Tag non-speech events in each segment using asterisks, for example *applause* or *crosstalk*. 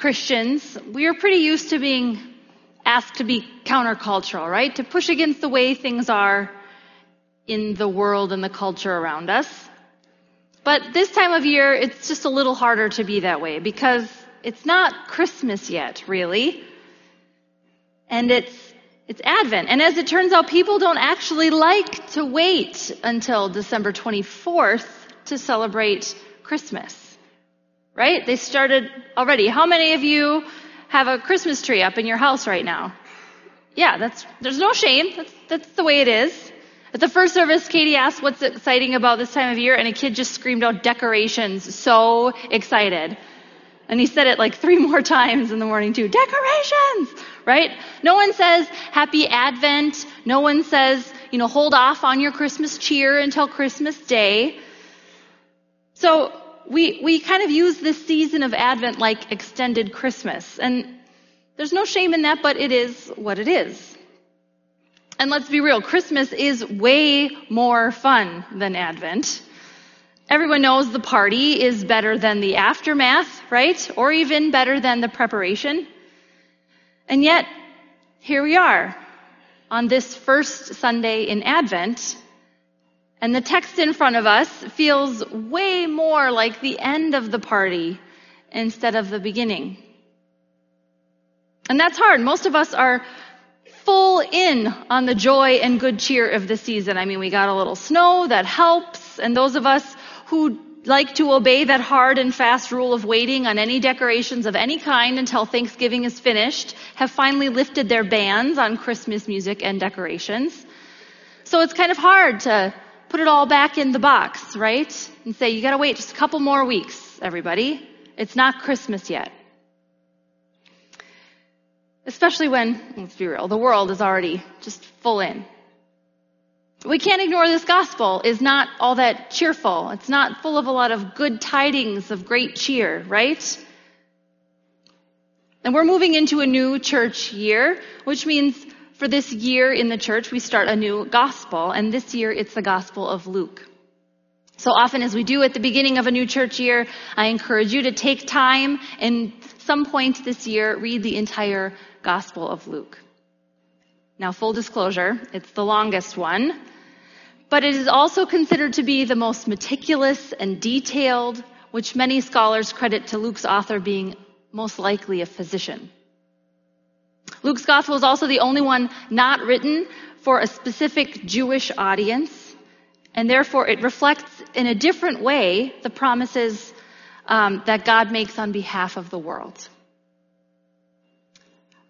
Christians, we are pretty used to being asked to be countercultural, right? To push against the way things are in the world and the culture around us. But this time of year, it's just a little harder to be that way because it's not Christmas yet, really. And it's, it's Advent. And as it turns out, people don't actually like to wait until December 24th to celebrate Christmas. Right? They started already. How many of you have a Christmas tree up in your house right now? Yeah, that's, there's no shame. That's, that's the way it is. At the first service, Katie asked what's exciting about this time of year, and a kid just screamed out decorations. So excited. And he said it like three *laughs* more times in the morning too. Decorations! Right? No one says happy Advent. No one says, you know, hold off on your Christmas cheer until Christmas Day. So we, we kind of use this season of Advent like extended Christmas. And there's no shame in that, but it is what it is. And let's be real, Christmas is way more fun than Advent. Everyone knows the party is better than the aftermath, right? Or even better than the preparation. And yet, here we are on this first Sunday in Advent, and the text in front of us feels way more like the end of the party instead of the beginning. And that's hard. Most of us are full in on the joy and good cheer of the season. I mean, we got a little snow that helps, and those of us who like to obey that hard and fast rule of waiting on any decorations of any kind until Thanksgiving is finished have finally lifted their bans on Christmas music and decorations. So it's kind of hard to put it all back in the box, right? And say, you gotta wait just a couple more weeks, everybody. It's not Christmas yet. Especially when, let's be real, the world is already just full in. We can't ignore this gospel is not all that cheerful. It's not full of a lot of good tidings of great cheer, right? And we're moving into a new church year, which means for this year in the church, we start a new gospel, and this year it's the gospel of Luke. So often as we do at the beginning of a new church year, I encourage you to take time and some point this year read the entire Gospel of Luke. Now, full disclosure, it's the longest one, but it is also considered to be the most meticulous and detailed, which many scholars credit to Luke's author being most likely a physician. Luke's gospel is also the only one not written for a specific Jewish audience, and therefore it reflects in a different way the promises um, that God makes on behalf of the world.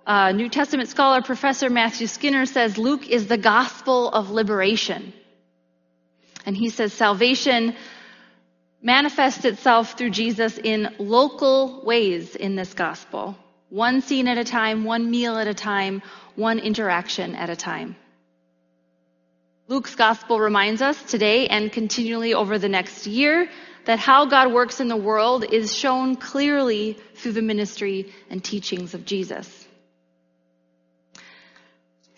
Uh, New Testament scholar Professor Matthew Skinner says Luke is the gospel of liberation. And he says salvation manifests itself through Jesus in local ways in this gospel. One scene at a time, one meal at a time, one interaction at a time. Luke's gospel reminds us today and continually over the next year that how God works in the world is shown clearly through the ministry and teachings of Jesus.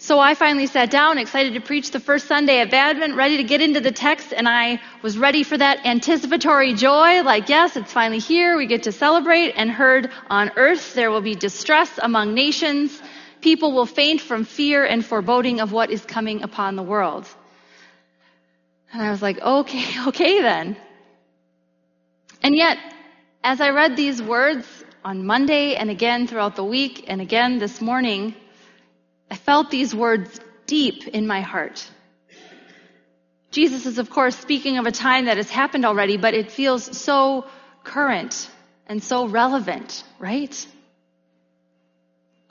So I finally sat down, excited to preach the first Sunday of Advent, ready to get into the text, and I was ready for that anticipatory joy, like, yes, it's finally here, we get to celebrate, and heard on earth there will be distress among nations, people will faint from fear and foreboding of what is coming upon the world. And I was like, okay, *laughs* okay then. And yet, as I read these words on Monday and again throughout the week and again this morning, I felt these words deep in my heart. Jesus is, of course, speaking of a time that has happened already, but it feels so current and so relevant, right?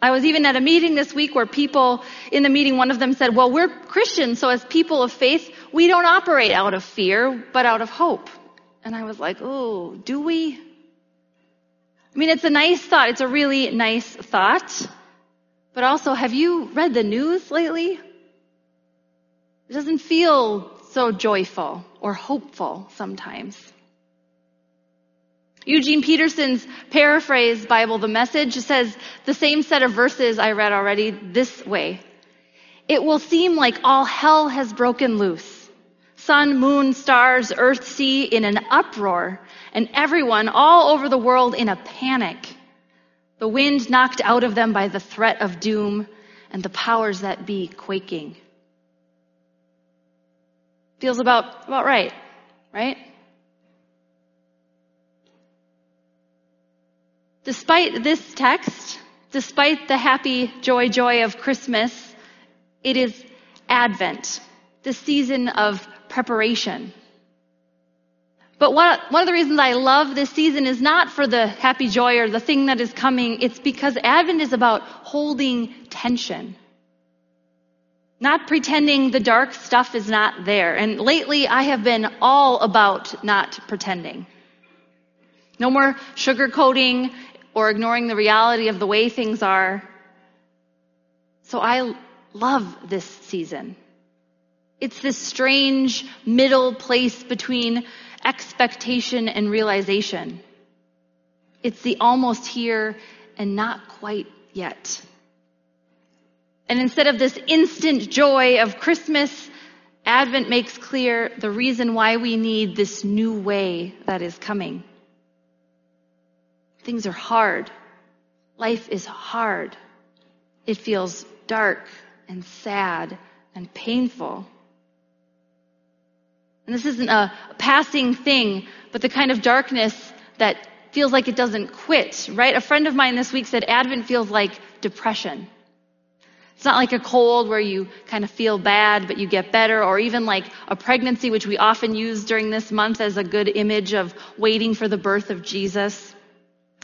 I was even at a meeting this week where people in the meeting, one of them said, well, we're Christians, so as people of faith, we don't operate out of fear, but out of hope. And I was like, oh, do we? I mean, it's a nice thought. It's a really nice thought. But also, have you read the news lately? It doesn't feel so joyful or hopeful sometimes. Eugene Peterson's paraphrased Bible, The Message, says the same set of verses I read already this way. It will seem like all hell has broken loose. Sun, moon, stars, earth, sea in an uproar, and everyone all over the world in a panic. The wind knocked out of them by the threat of doom, and the powers that be quaking. Feels about, about right, right? Despite this text, despite the happy joy, joy of Christmas, it is Advent, the season of preparation. But what, one of the reasons I love this season is not for the happy joy or the thing that is coming. It's because Advent is about holding tension. Not pretending the dark stuff is not there. And lately I have been all about not pretending. No more sugarcoating or ignoring the reality of the way things are. So I love this season. It's this strange middle place between expectation and realization. It's the almost here and not quite yet. And instead of this instant joy of Christmas, Advent makes clear the reason why we need this new way that is coming. Things are hard. Life is hard. It feels dark and sad and painful. And this isn't a passing thing, but the kind of darkness that feels like it doesn't quit, right? A friend of mine this week said Advent feels like depression. It's not like a cold where you kind of feel bad, but you get better, or even like a pregnancy, which we often use during this month as a good image of waiting for the birth of Jesus.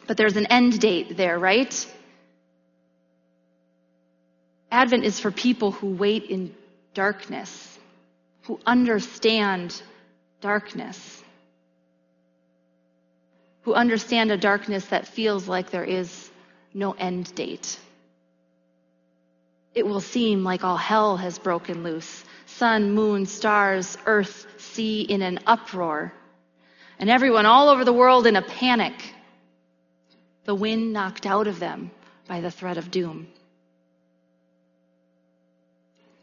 But there's an end date there, right? Advent is for people who wait in darkness who understand darkness, who understand a darkness that feels like there is no end date. It will seem like all hell has broken loose sun, moon, stars, earth, sea in an uproar, and everyone all over the world in a panic. The wind knocked out of them by the threat of doom.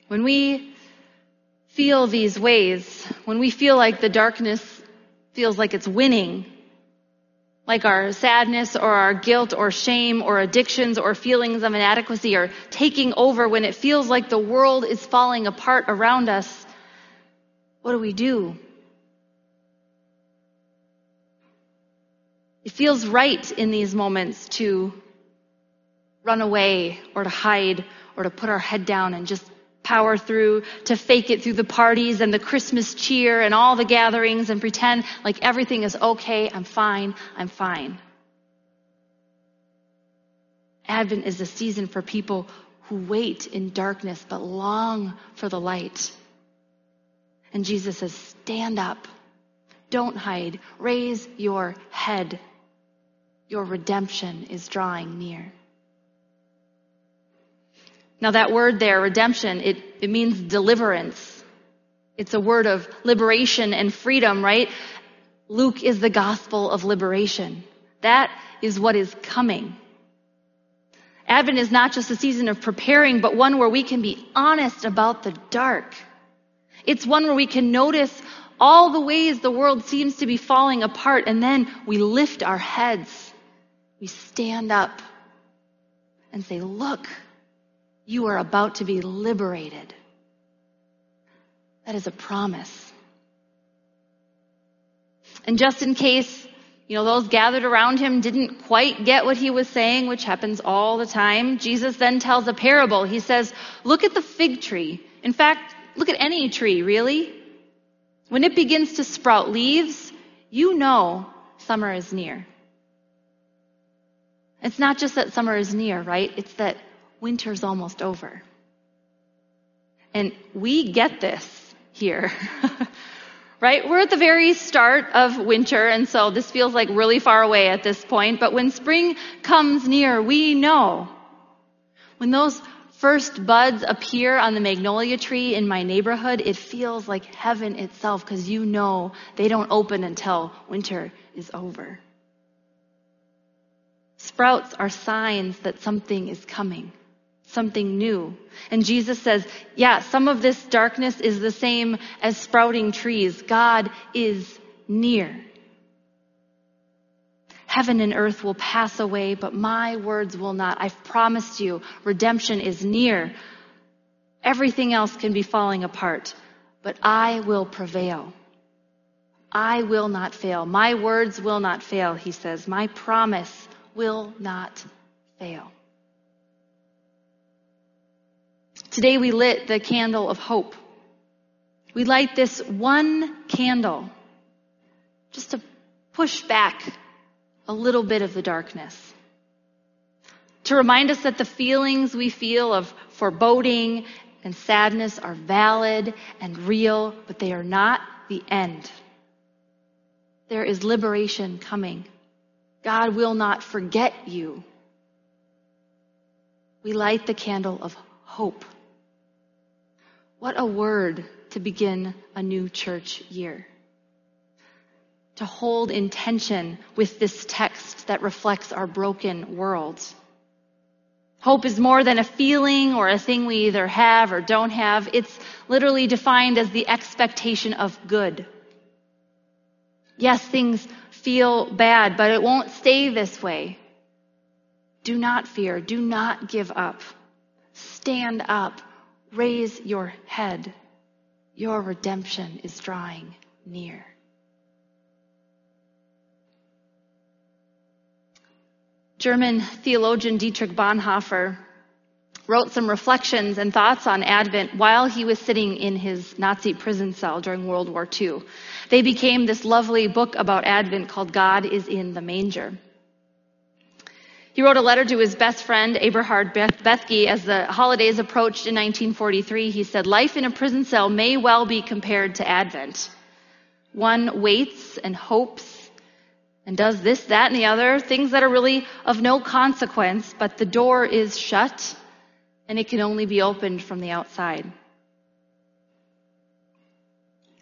When we feel these ways, when we feel like the darkness feels like it's winning, like our sadness or our guilt or shame or addictions or feelings of inadequacy are taking over, when it feels like the world is falling apart around us, what do we do? It feels right in these moments to run away or to hide or to put our head down and just power through, to fake it through the parties and the Christmas cheer and all the gatherings and pretend like everything is okay, I'm fine, I'm fine. Advent is a season for people who wait in darkness but long for the light. And Jesus says, stand up. Don't hide. Raise your head. Your redemption is drawing near. Now, that word there, redemption, it, it means deliverance. It's a word of liberation and freedom, right? Luke is the gospel of liberation. That is what is coming. Advent is not just a season of preparing, but one where we can be honest about the dark. It's one where we can notice all the ways the world seems to be falling apart, and then we lift our heads. We stand up and say, Look, you are about to be liberated. That is a promise. And just in case, you know, those gathered around him didn't quite get what he was saying, which happens all the time, Jesus then tells a parable. He says, look at the fig tree. In fact, look at any tree, really. When it begins to sprout leaves, you know summer is near. It's not just that summer is near, right? It's that winter's almost over. And we get this here. *laughs* right? We're at the very start of winter, and so this feels like really far away at this point. But when spring comes near, we know. When those first buds appear on the magnolia tree in my neighborhood, it feels like heaven itself because you know they don't open until winter is over. Sprouts are signs that something is coming something new. And Jesus says, yeah, some of this darkness is the same as sprouting trees. God is near. Heaven and earth will pass away, but my words will not. I've promised you, redemption is near. Everything else can be falling apart, but I will prevail. I will not fail. My words will not fail, he says. My promise will not fail. Today we lit the candle of hope. We light this one candle just to push back a little bit of the darkness. To remind us that the feelings we feel of foreboding and sadness are valid and real, but they are not the end. There is liberation coming. God will not forget you. We light the candle of hope. What a word to begin a new church year to hold in tension with this text that reflects our broken world. Hope is more than a feeling or a thing we either have or don't have. It's literally defined as the expectation of good. Yes, things feel bad, but it won't stay this way. Do not fear. Do not give up. Stand up. Raise your head. Your redemption is drawing near. German theologian Dietrich Bonhoeffer wrote some reflections and thoughts on Advent while he was sitting in his Nazi prison cell during World War II. They became this lovely book about Advent called God is in the Manger. He wrote a letter to his best friend, Eberhard Bethge, as the holidays approached in 1943. He said, Life in a prison cell may well be compared to Advent. One waits and hopes and does this, that, and the other, things that are really of no consequence, but the door is shut and it can only be opened from the outside.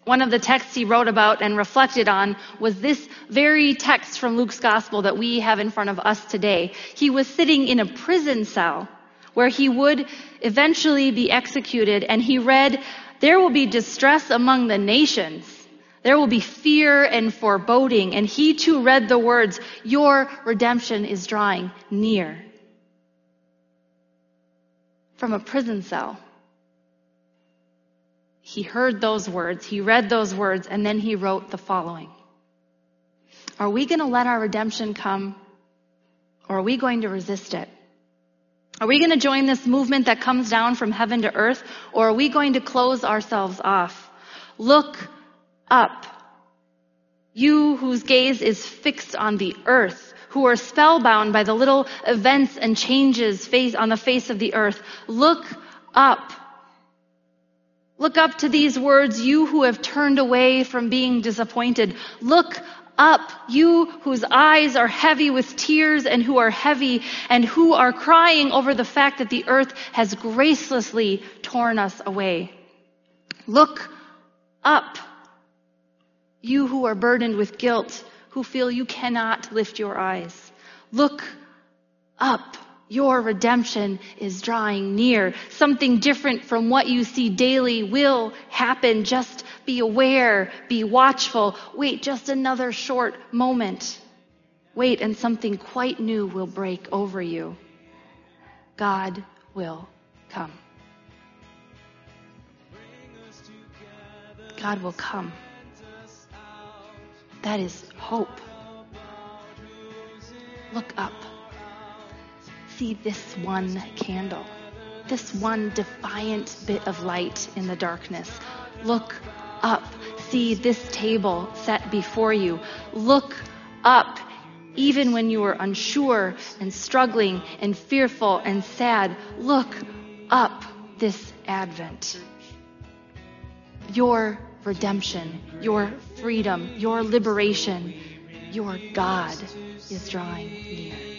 One of the texts he wrote about and reflected on was this very text from Luke's gospel that we have in front of us today. He was sitting in a prison cell where he would eventually be executed and he read, there will be distress among the nations there will be fear and foreboding. And he too read the words, Your redemption is drawing near. From a prison cell. He heard those words, he read those words, and then he wrote the following Are we going to let our redemption come, or are we going to resist it? Are we going to join this movement that comes down from heaven to earth, or are we going to close ourselves off? Look up. You whose gaze is fixed on the earth, who are spellbound by the little events and changes on the face of the earth, look up. Look up to these words, you who have turned away from being disappointed. Look up, you whose eyes are heavy with tears and who are heavy and who are crying over the fact that the earth has gracelessly torn us away. Look up. You who are burdened with guilt, who feel you cannot lift your eyes. Look up. Your redemption is drawing near. Something different from what you see daily will happen. Just be aware, be watchful. Wait just another short moment. Wait, and something quite new will break over you. God will come. God will come. That is hope. Look up. See this one candle, this one defiant bit of light in the darkness. Look up. See this table set before you. Look up. Even when you are unsure and struggling and fearful and sad, look up this Advent. Your redemption, your freedom, your liberation, your God is drawing near.